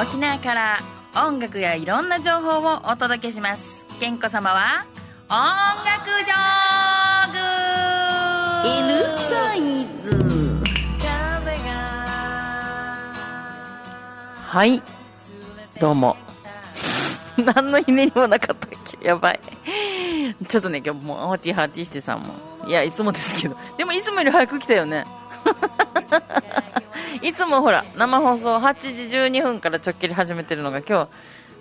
沖縄から音楽やいろんな情報をお届けします健子様は音楽ジョーグ L サイズはい。どうも。何のひねりもなかったっけ？やばい。ちょっとね、今日もう、ハチハチしてさ、もう。いや、いつもですけど。でも、いつもより早く来たよね。いつもほら、生放送8時12分からちょっきり始めてるのが今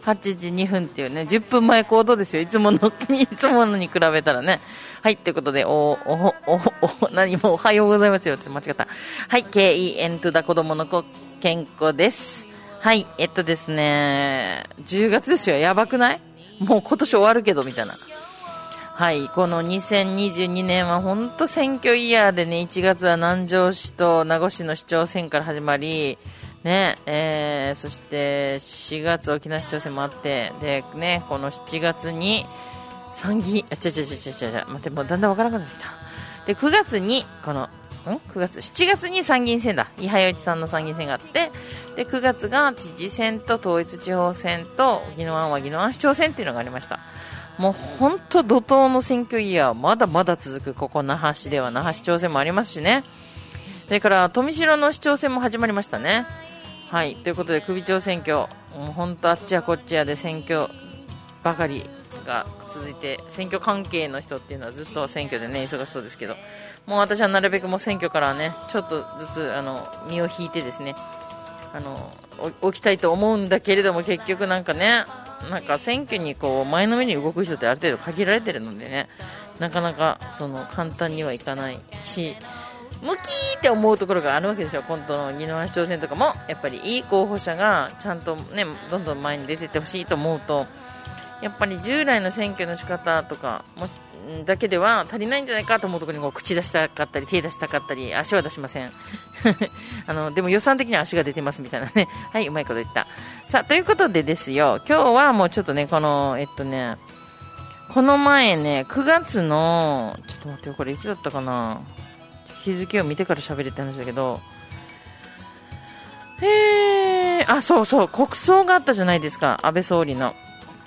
日、8時2分っていうね、10分前行動ですよ。いつもの、いつものに比べたらね。はい、ということで、お、お、お、お、何もおはようございますよ。ちょっと間違った。はい、KEN とだ子供の子、健康です。はい、えっとですね、10月ですよ。やばくない？もう今年終わるけど、みたいな。はい、この2022年は本当選挙イヤーでね、1月は南城市と名護市の市長選から始まり、ね、えー、そして4月沖縄市長選もあって、で、ね、この7月に参議院、あ、ちゃちゃちゃちゃちゃ、待って、もうだんだんわからなくなってきた。で、9月に、この、ん ?9 月、7月に参議院選だ。伊波洋一さんの参議院選があって、で、9月が知事選と統一地方選と、宜野湾は宜野湾市長選っていうのがありました。もう本当怒涛の選挙イヤー、まだまだ続く、ここ那覇市では那覇市長選もありますしね。それから、富城の市長選も始まりましたね。はい。ということで、首長選挙、もう本当あっちやこっちやで選挙ばかりが続いて、選挙関係の人っていうのはずっと選挙でね、忙しそうですけど、もう私はなるべくもう選挙からね、ちょっとずつ、あの、身を引いてですね、あの、おきたいと思うんだけれども、結局なんかね、なんか選挙にこう前のめりに動く人ってある程度限られてるのでね、なかなかその簡単にはいかないし、ムキーって思うところがあるわけでしょ、今度の二の足挑戦とかも、やっぱりいい候補者がちゃんとね、どんどん前に出てってほしいと思うと、やっぱり従来の選挙の仕方とかもだけでは足りないんじゃないかと思うところにこう口出したかったり、手出したかったり、足は出しません。あの、でも予算的には足が出てますみたいなね。はい、うまいこと言った。さあ、ということでですよ、今日はもうちょっとね、この、えっとね、この前ね、9月の、ちょっと待ってよ、これいつだったかな日付を見てから喋れって話だけど、えー、あ、そうそう、国葬があったじゃないですか、安倍総理の。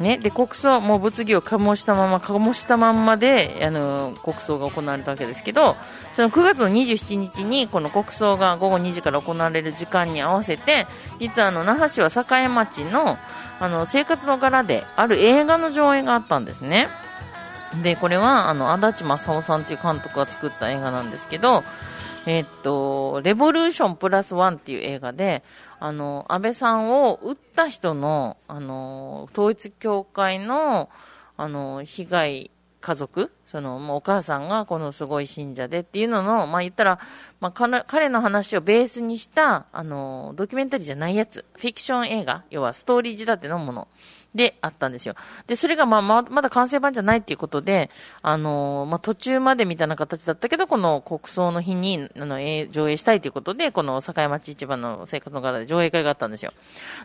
ね、で国葬、もう物議を醸したまま、醸したまんまで、あの国葬が行われたわけですけど、その9月の27日に、この国葬が午後2時から行われる時間に合わせて、実はあの那覇市は栄町のあの生活の柄で、ある映画の上映があったんですね。で、これは、あの、足立正夫さんっていう監督が作った映画なんですけど、えっと、レボリューションプラスワンっていう映画で、あの、安倍さんを撃った人の、あの、統一教会の、あの、被害家族、その、もうお母さんがこのすごい信者でっていうのの、まあ言ったら、まあ彼彼の話をベースにした、あの、ドキュメンタリーじゃないやつ、フィクション映画、要はストーリー仕立てのもの。であったんですよ。で、それがまあままだ完成版じゃないっていうことで、あのーまあ途中までみたいな形だったけど、この国葬の日に、あの、え上映したいということで、この境町市場の生活の柄で上映会があったんですよ。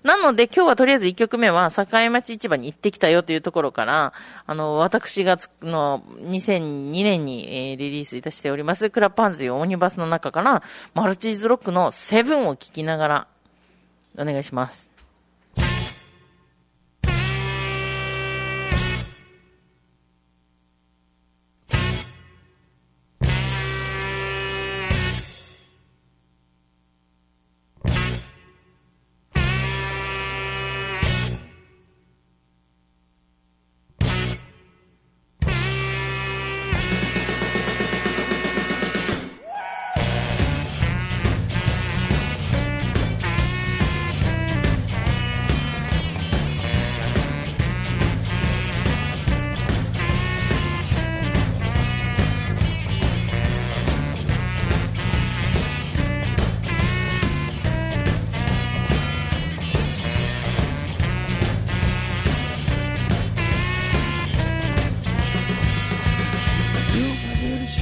なので今日はとりあえず1曲目は境町市場に行ってきたよというところから、あの、私がつの2002年に、えリリースいたしております、クラップハンズというオムニバスの中から、マルチーズロックのセブンを聴きながら、お願いします。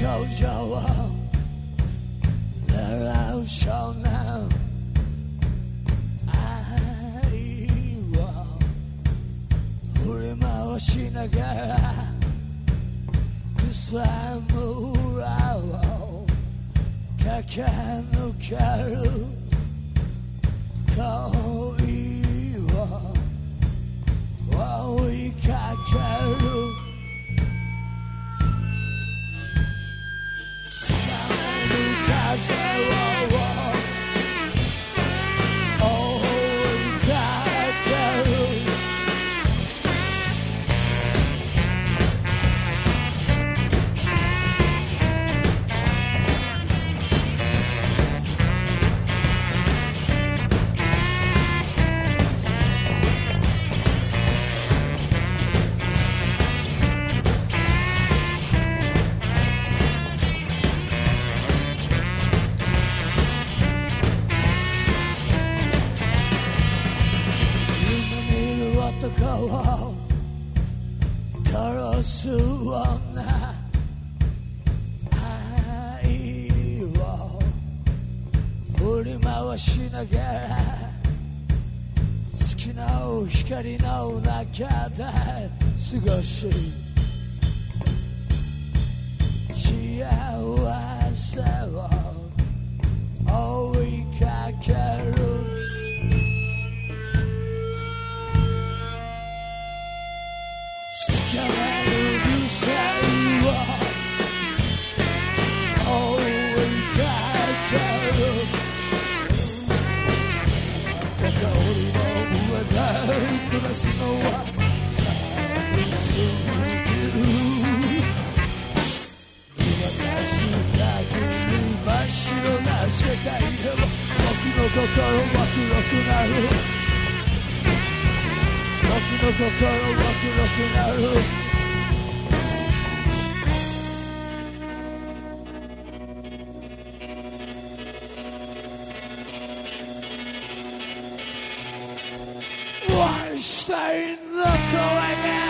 show you all the love now. I will put him out in a girl. This I'm a wall. Oh, we can't zero. らすのは寂しすぎる見渡す限り真っ白な世界でも僕の心は黒くなる僕の心は黒くなるワインシ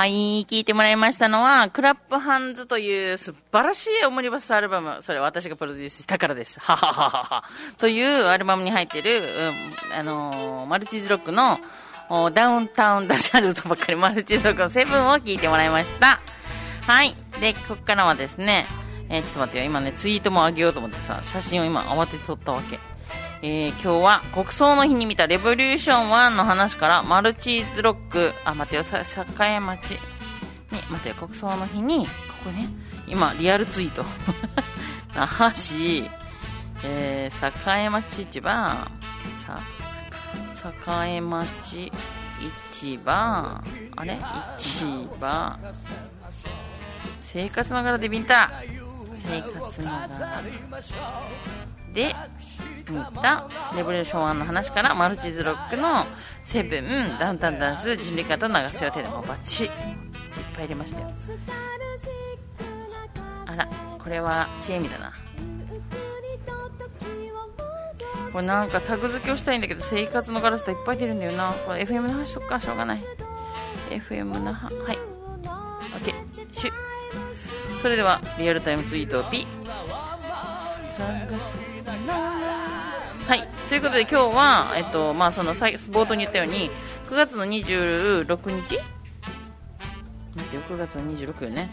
はい、聞いてもらいましたのは、クラップハンズという素晴らしいオムニバスアルバム。それ私がプロデュースしたからです。はははは。というアルバムに入ってる、うんあのーマルチーズロックのダウンタウンダジャルとばっかりマルチーズロックのセブンを聞いてもらいました。はい。で、ここからはですね、えーちょっと待ってよ。今ね、ツイートも上げようと思ってさ、写真を今慌てて撮ったわけ。えー今日は国葬の日に見たレボリューション1の話からマルチーズロック、あ、待てよ、栄町に、待てよ、国葬の日に、ここね、今、リアルツイート。那覇市、えー、栄町市場、さ、栄町市場、あれ？市場、生活ながらで見た。生活ながら。で、見たレボリューション1の話からマルチズロックのセブン、ダウンタウンダンス、準備カと流す予定でもバッチリいっぱい入れましたよ。あら、これはチエミだな。これなんかタグ付けをしたいんだけど、生活のガラスといっぱい出るんだよな。これ FM の話しとくか、しょうがない。FM のは、はい。OK、シュそれでは、リアルタイムツイートをピはい。ということで今日は、えっと、まあ、その、さい冒頭に言ったように、9月の26日待ってよ、9月の26よね？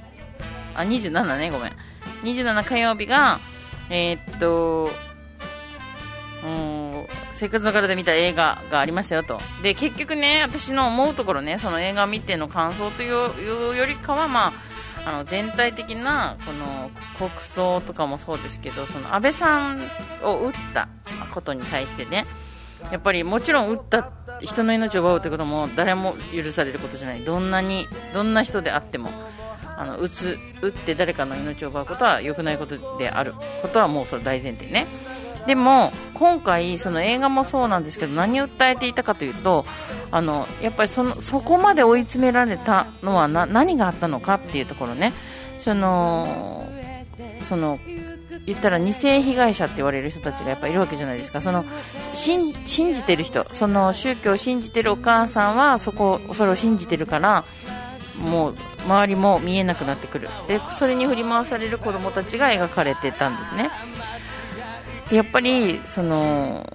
あ、27ね、ごめん。27火曜日が、えーっと、うん生活の体で見た映画がありましたよとで結局ね私の思うところねその映画を見ての感想というよりかはまああの全体的なこの国葬とかもそうですけどその安倍さんを撃ったことに対してねやっぱりもちろん撃った人の命を奪うということも誰も許されることじゃない。どんなにどんな人であってもあの撃つ撃って誰かの命を奪うことは良くないことである。ことはもうそれ大前提ね。でも今回その映画もそうなんですけど何を訴えていたかというとあのやっぱりそのそこまで追い詰められたのはな何があったのかっていうところね。そのその言ったら2世被害者って言われる人たちがやっぱいるわけじゃないですか。その信じてる人その宗教を信じてるお母さんはそこそれを信じてるからもう周りも見えなくなってくる。でそれに振り回される子供たちが描かれてたんですね。やっぱりその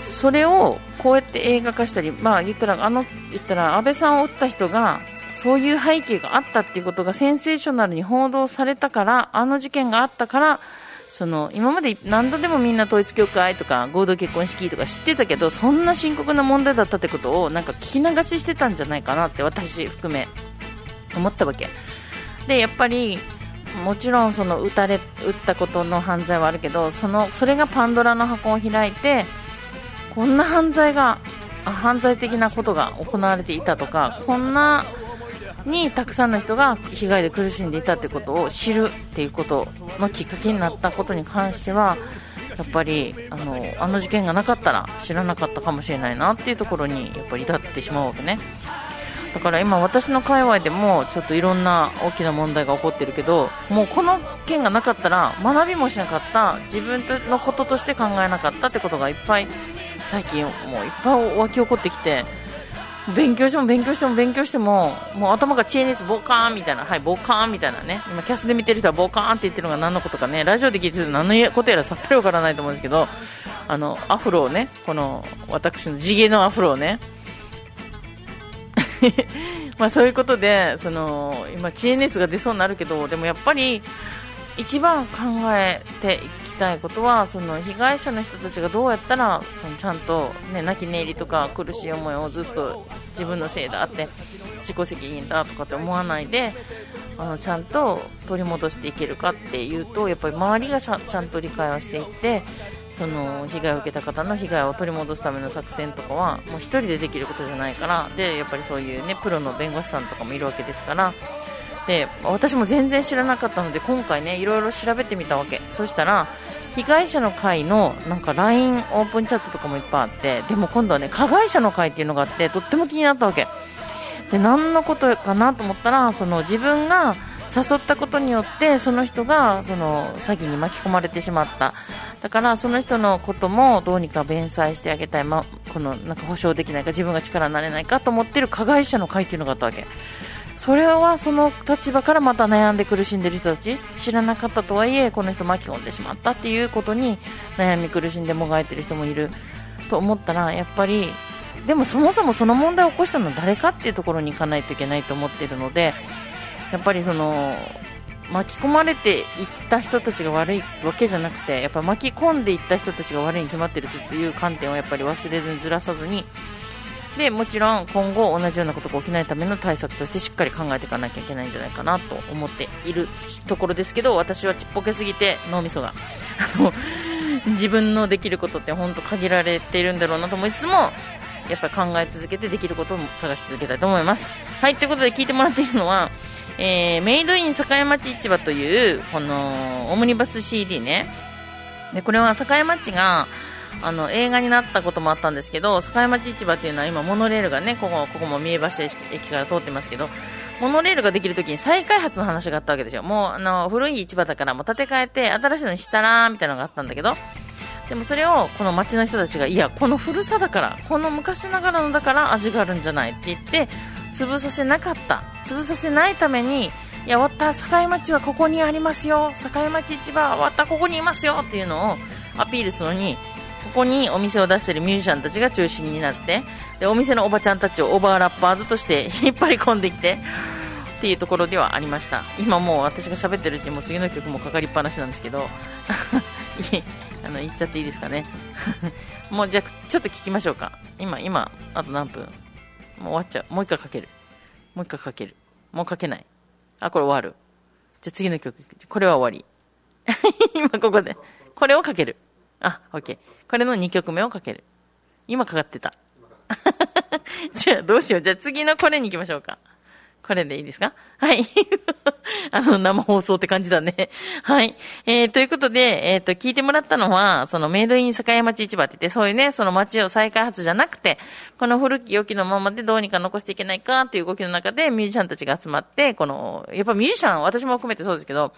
それをこうやって映画化したり、まあ、言ったらあの言ったら安倍さんを撃った人がそういう背景があったっていうことがセンセーショナルに報道されたからあの事件があったからその今まで何度でもみんな統一教会とか合同結婚式とか知ってたけどそんな深刻な問題だったってことをなんか聞き流ししてたんじゃないかなって私含め思ったわけ。でやっぱりもちろんその撃たれ撃ったことの犯罪はあるけどそのそれがパンドラの箱を開いてこんな犯罪が犯罪的なことが行われていたとかこんなにたくさんの人が被害で苦しんでいたってことを知るっていうことのきっかけになったことに関してはやっぱりあのあの事件がなかったら知らなかったかもしれないなっていうところにやっぱり至ってしまうわけね。だから今私の界隈でもちょっといろんな大きな問題が起こってるけどもうこの件がなかったら学びもしなかった自分のこととして考えなかったってことがいっぱい最近もういっぱい湧き起こってきて勉強しても勉強しても勉強してももう頭が知恵熱ボカーンみたいなはいボカーンみたいなね今キャスで見てる人はボカーンって言ってるのが何のことかねラジオで聞いてると何のことやらさっぱりわからないと思うんですけどあのアフロをねこの私の地毛のアフロをね まあそういうことでその今知恵熱が出そうになるけどでもやっぱり一番考えていきたいことはその被害者の人たちがどうやったらそのちゃんと、ね、泣き寝入りとか苦しい思いをずっと自分のせいだって自己責任だとかって思わないであのちゃんと取り戻していけるかっていうとやっぱり周りがちゃんと理解をしていってその被害を受けた方の被害を取り戻すための作戦とかはもう1人でできることじゃないからでやっぱりそういう、ね、プロの弁護士さんとかもいるわけですからで私も全然知らなかったので今回ねいろいろ調べてみたわけ。そしたら被害者の会のなんか LINE オープンチャットとかもいっぱいあってでも今度はね加害者の会っていうのがあってとっても気になったわけ。で何のことかなと思ったらその自分が誘ったことによってその人がその詐欺に巻き込まれてしまった。だからその人のこともどうにか弁済してあげたい、ま、このなんか保証できないか自分が力になれないかと思っている加害者の会っていうのがあったわけ。それはその立場からまた悩んで苦しんでる人たち知らなかったとはいえこの人巻き込んでしまったっていうことに悩み苦しんでもがいてる人もいる。と思ったらやっぱりでもそもそもその問題を起こしたのは誰かっていうところに行かないといけないと思っているのでやっぱりその巻き込まれていった人たちが悪いわけじゃなくてやっぱ巻き込んでいった人たちが悪いに決まっているという観点をやっぱり忘れずにずらさずに。でもちろん今後同じようなことが起きないための対策としてしっかり考えていかなきゃいけないんじゃないかなと思っているところですけど私はちっぽけすぎて脳みそが 自分のできることって本当限られているんだろうなと思いつつもやっぱり考え続けてできることを探し続けたいと思います。はいということで聞いてもらっているのは、えー、メイドイン境町市場というこのオムニバス CD ね。でこれは境町があの映画になったこともあったんですけど境町市場っていうのは今モノレールがねここここも三重橋駅から通ってますけどモノレールができるときに再開発の話があったわけですよ。もうあの古い市場だからもう建て替えて新しいのにしたらみたいなのがあったんだけどでもそれをこの町の人たちがいやこの古さだからこの昔ながらのだから味があるんじゃないって言って潰させなかった。潰させないためにいや終、わった境町はここにありますよ。境町市場はわったここにいますよ。っていうのをアピールするのにここにお店を出しているミュージシャンたちが中心になってでお店のおばちゃんたちをオーバーラッパーズとして 引っ張り込んできてっていうところではありました。今もう私が喋ってるうちにも次の曲もかかりっぱなしなんですけど あの、言っちゃっていいですかね。もう、じゃあ、ちょっと聞きましょうか。今、今、あと何分？もう終わっちゃう。もう一回かける。もう一回かける。もうかけない。あ、これ終わる。じゃあ次の曲。これは終わり。今ここで。これをかける。あ、OK。これの2曲目をかける。今かかってた。じゃあどうしよう。じゃあ次のこれに行きましょうか。これでいいですか？はい。あの、生放送って感じだね。はい。えー、ということで、えっ、と、聞いてもらったのは、そのメイドイン栄町市場って言って、そういうね、その町を再開発じゃなくて、この古き良きのままでどうにか残していけないかっていう動きの中で、ミュージシャンたちが集まって、この、やっぱミュージシャン、私も含めてそうですけど、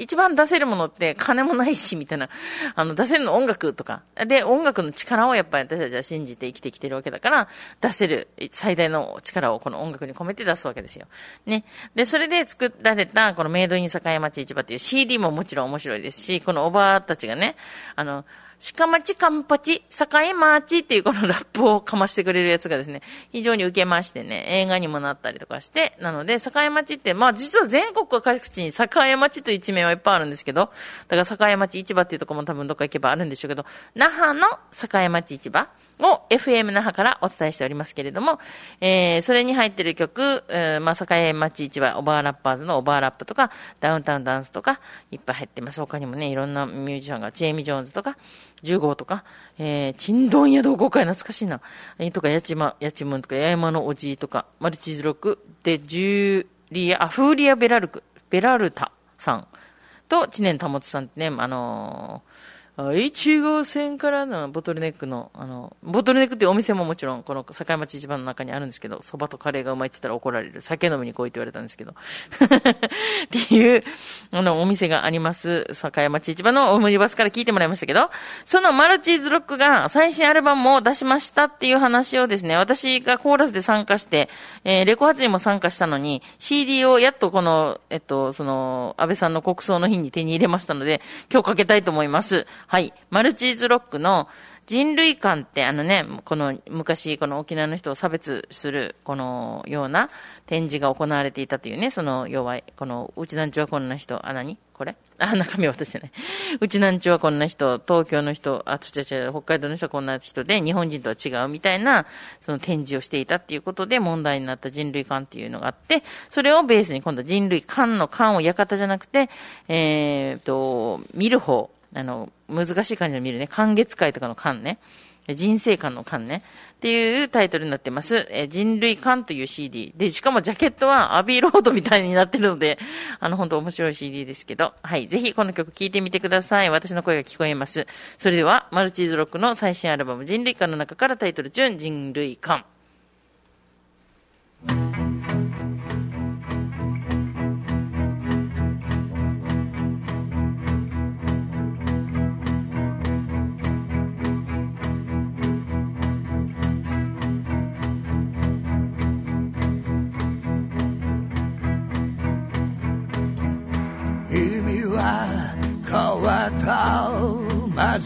一番出せるものって金もないし、みたいな。あの、出せるの音楽とか。で、音楽の力をやっぱり私たちは信じて生きてきてるわけだから、出せる最大の力をこの音楽に込めて出すわけですよ。ね。で、それで作られた、このメイドイン栄町市場っていう CD ももちろん面白いですし、このおばあたちがね、あの、鹿町カンパチ、栄町っていうこのラップをかましてくれるやつがですね、非常に受けましてね、映画にもなったりとかして、なので、栄町って、まあ実は全国各地に栄町という地名はいっぱいあるんですけど、だから栄町市場っていうとこも多分どっか行けばあるんでしょうけど、那覇の栄町市場を FM 那覇からお伝えしておりますけれども、えー、それに入ってる曲、えー、まあ、栄町市場、オバーラッパーズのオバーラップとか、ダウンタウンダンスとか、いっぱい入ってます。他にもね、いろんなミュージシャンが、チェイミ・ジョーンズとか、10号とか、えー、チンドンヤ同好会懐かしいな。えー、とか、ヤチマ、ヤチムンとか、ヤヤマのおじいとか、マルチズロック、で、ジューリア、あ、フーリア・ベラルク、ベラルタさんと、知念保さんってね、あのー1号線からのボトルネックの、あの、ボトルネックっていうお店ももちろん、この境町市場の中にあるんですけど、蕎麦とカレーがうまいって言ったら怒られる。酒飲みに来いって言われたんですけど。っていう、あの、お店があります。境町市場のオムニバスから聞いてもらいましたけど、そのマルチーズロックが最新アルバムを出しましたっていう話をですね、私がコーラスで参加して、えー、レコ発にも参加したのに、CD をやっとこの、えっと、その、安倍さんの国葬の日に手に入れましたので、今日かけたいと思います。はい。マルチーズロックの人類観ってあのね、この昔この沖縄の人を差別するこのような展示が行われていたというね、その要はこのうちなんちゅはこんな人、あ、何？これ？あ、中身渡してない。うちなんちゅはこんな人、東京の人、あ、ちゃちゃ、北海道の人はこんな人で、日本人とは違うみたいな、その展示をしていたっていうことで問題になった人類観っていうのがあって、それをベースに今度人類観の観を館じゃなくて、えー、と、見る方、あの、難しい感じで見るね。寒月会とかの観ね。人生観の観ね。っていうタイトルになってます。え人類観という CD。で、しかもジャケットはアビーロードみたいになってるので、あの、本当面白い CD ですけど、はい。ぜひこの曲聴いてみてください。私の声が聞こえます。それでは、マルチーズロックの最新アルバム、人類観の中からタイトル中、人類観。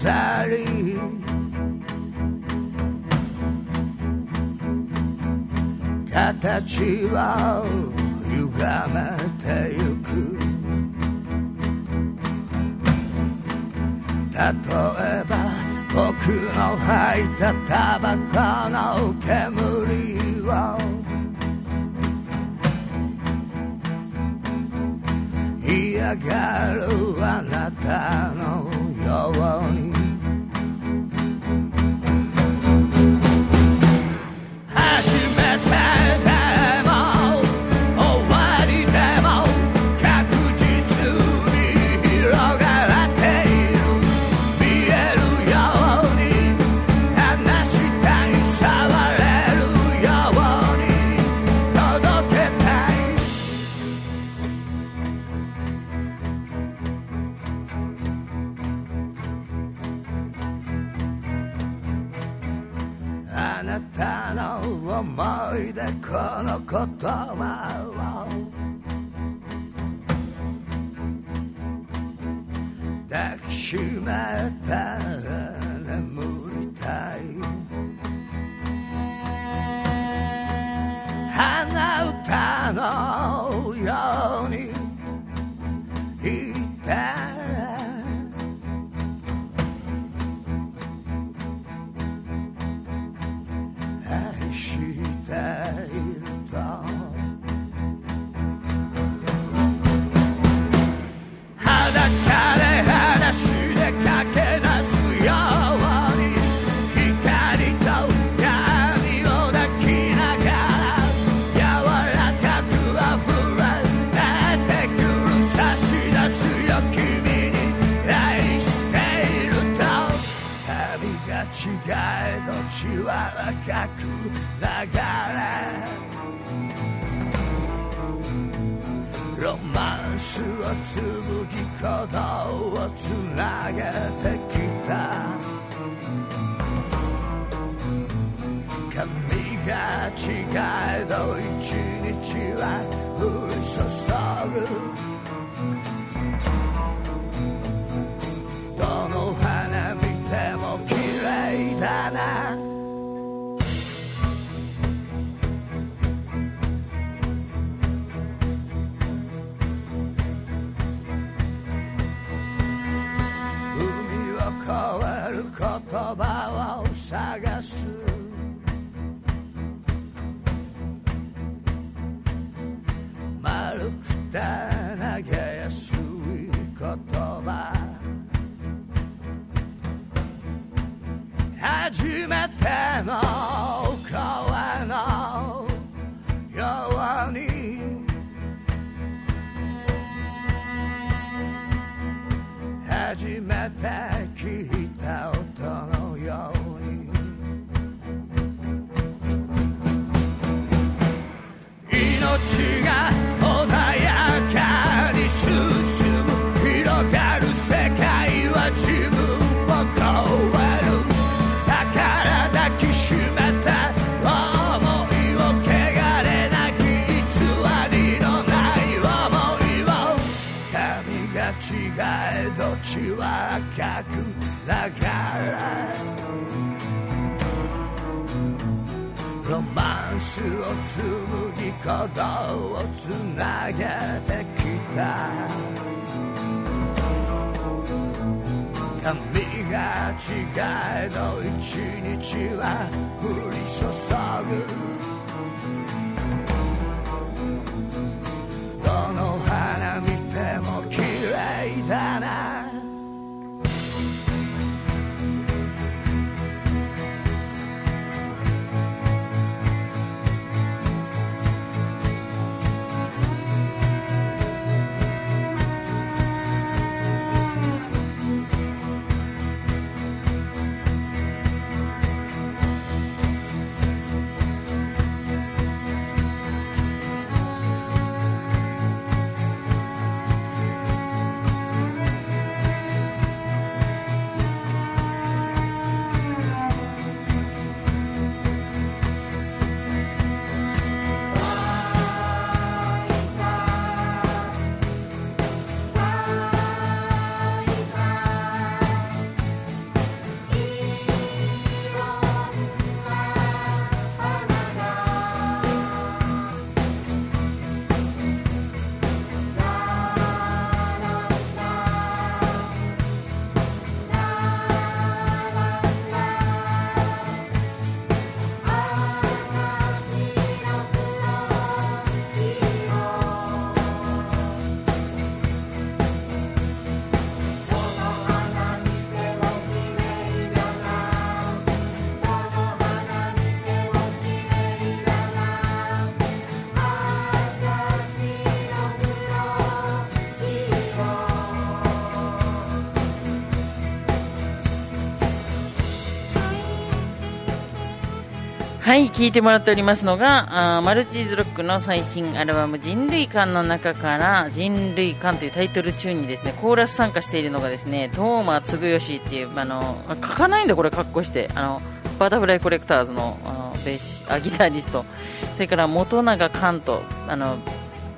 と混ざり形は歪めてゆく。例えば僕の吐いたタバコの煙を。嫌がるあなたのように。なたの思い出この言葉を抱きしめた違えど血は赤く流れ。ロマンスを紡ぎ鼓動をつなげてきた。髪が違えど一日は降り注ぐ。探す丸くて投げやすい言葉初めての声のように初めてロマンスを紡ぎ鼓動をつなげてきた。髪が違えど一日は降り注ぐ。はい、聴いてもらっておりますのが、あマルチーズロックの最新アルバム人類館の中から人類館というタイトル中にですね、コーラス参加しているのがですね、東間嗣義っていう、あの、書かないんだこれ格好して、あの、バタフライコレクターズのあのベーシあギタリスト、それから元永寛と、あの、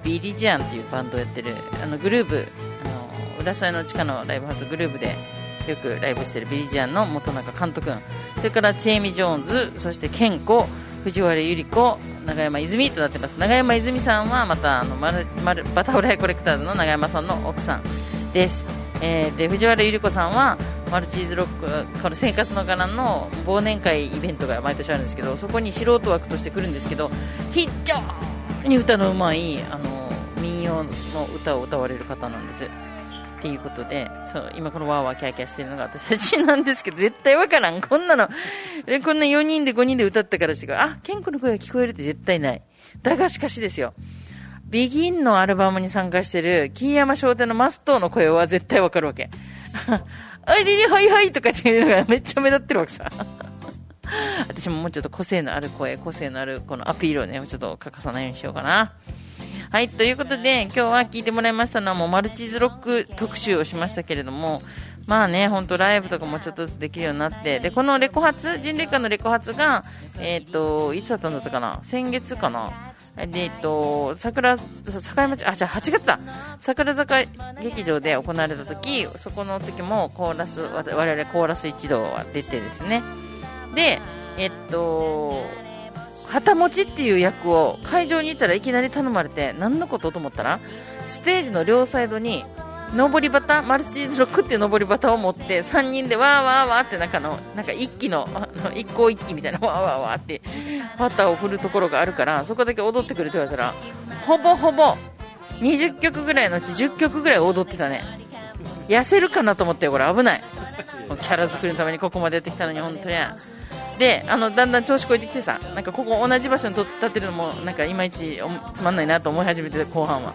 ビリジアンっていうバンドをやってる、あの、グループ、あの、浦添の地下のライブハウスグループで、よくライブしてるビリジアンの元中監督。それからチェイミ・ジョーンズそして健子藤原由里子永山泉となってます。永山泉さんはまたあのマルマルバタフライコレクターズの永山さんの奥さんです、えーで藤原由里子さんはマルチーズロックから生活の柄の忘年会イベントが毎年あるんですけどそこに素人枠として来るんですけど非常に歌のうまいあの民謡の歌を歌われる方なんです。っていうことで、そう、今このワーワーキャーキャーしてるのが私たちなんですけど、絶対わからん。こんなの、こんな4人で5人で歌ったからして、あ、ケンコの声が聞こえるって絶対ない。だがしかしですよ。ビギンのアルバムに参加してる、キーヤマ商店のマストーの声は絶対わかるわけ。あいりりはいはいとかっていうのがめっちゃ目立ってるわけさ。私ももうちょっと個性のある声、個性のあるこのアピールをね、ちょっと欠かさないようにしようかな。はい、ということで、今日は聞いてもらいましたのはもうマルチーズロック特集をしましたけれども、まあね、本当ライブとかもちょっとずつできるようになって、で、このレコ発、人類館のレコ発が、えっ、と、いつだったんだったかな？先月かな？で、えっと、桜、境町、あ、じゃあ8月だ。桜坂劇場で行われた時、そこの時もコーラス、我々コーラス一同は出てですね。で、えっと、旗持ちっていう役を会場にいたらいきなり頼まれて何のことと思ったらステージの両サイドに上り旗マルチーズロックっていう上り旗を持って3人でわーわーわーって中のなんか一気のあの一向一気みたいなわーわーわーって旗を振るところがあるからそこだけ踊ってくれって言われたらほぼほぼ20曲ぐらいのうち10曲ぐらい踊ってたね。痩せるかなと思ってよこれ危ない。キャラ作りのためにここまでやってきたのに本当にであのだんだん調子こいてきてさなんかここ同じ場所に立ってるのもなんかいまいちつまんないなと思い始めて後半は。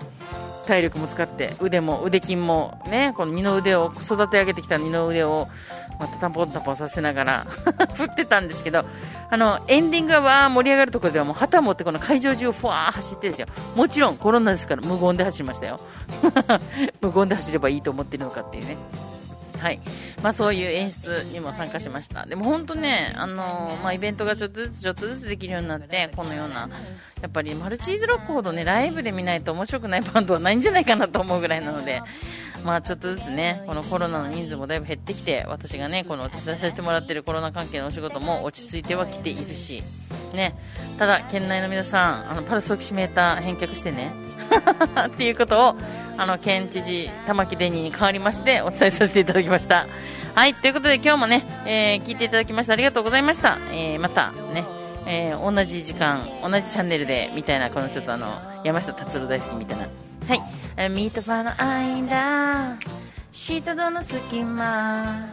体力も使って腕も腕筋もねこの二の腕を育て上げてきた二の腕をまたタンポンタンポンさせながら 振ってたんですけどあのエンディングがわー盛り上がるところではもう旗持ってこの会場中をふわー走ってるんですよ。もちろんコロナですから無言で走りましたよ。無言で走ればいいと思ってるのかっていうね。はい。まあそういう演出にも参加しました。でも本当ね、あのーまあイベントがちょっとずつちょっとずつできるようになって、このような、やっぱりマルチーズロックほどね、ライブで見ないと面白くないバンドはないんじゃないかなと思うぐらいなので、まあちょっとずつね、このコロナの人数もだいぶ減ってきて、私がね、このお手伝いさせてもらってるコロナ関係のお仕事も落ち着いてはきているし、ね、ただ、県内の皆さん、あの、パルスオキシメーター返却してね、っていうことを、あの、県知事、玉城デニーに代わりまして、お伝えさせていただきました。はい、ということで今日もね、えー聞いていただきましてありがとうございました。えーまたね、えー同じ時間、同じチャンネルで、みたいな、このちょっとあの、山下達郎大好きみたいな。はい、えーミートファの間、下との隙間、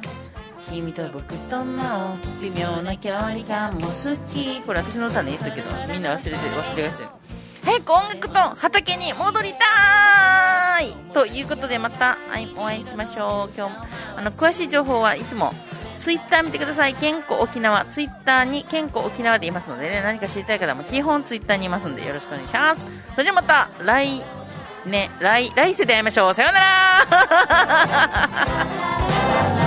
君と僕との微妙な距離感も好き。これ私の歌ね、言っとくけど、みんな忘れてる、忘れがち。早く音楽と畑に戻りたい。ということでまたお会いしましょう。今日あの詳しい情報はいつもツイッター見てください。健康沖縄ツイッターに健康沖縄でいますのでね何か知りたい方も基本ツイッターにいますのでよろしくお願いします。それではまた来ね来来世で会いましょう。さようなら。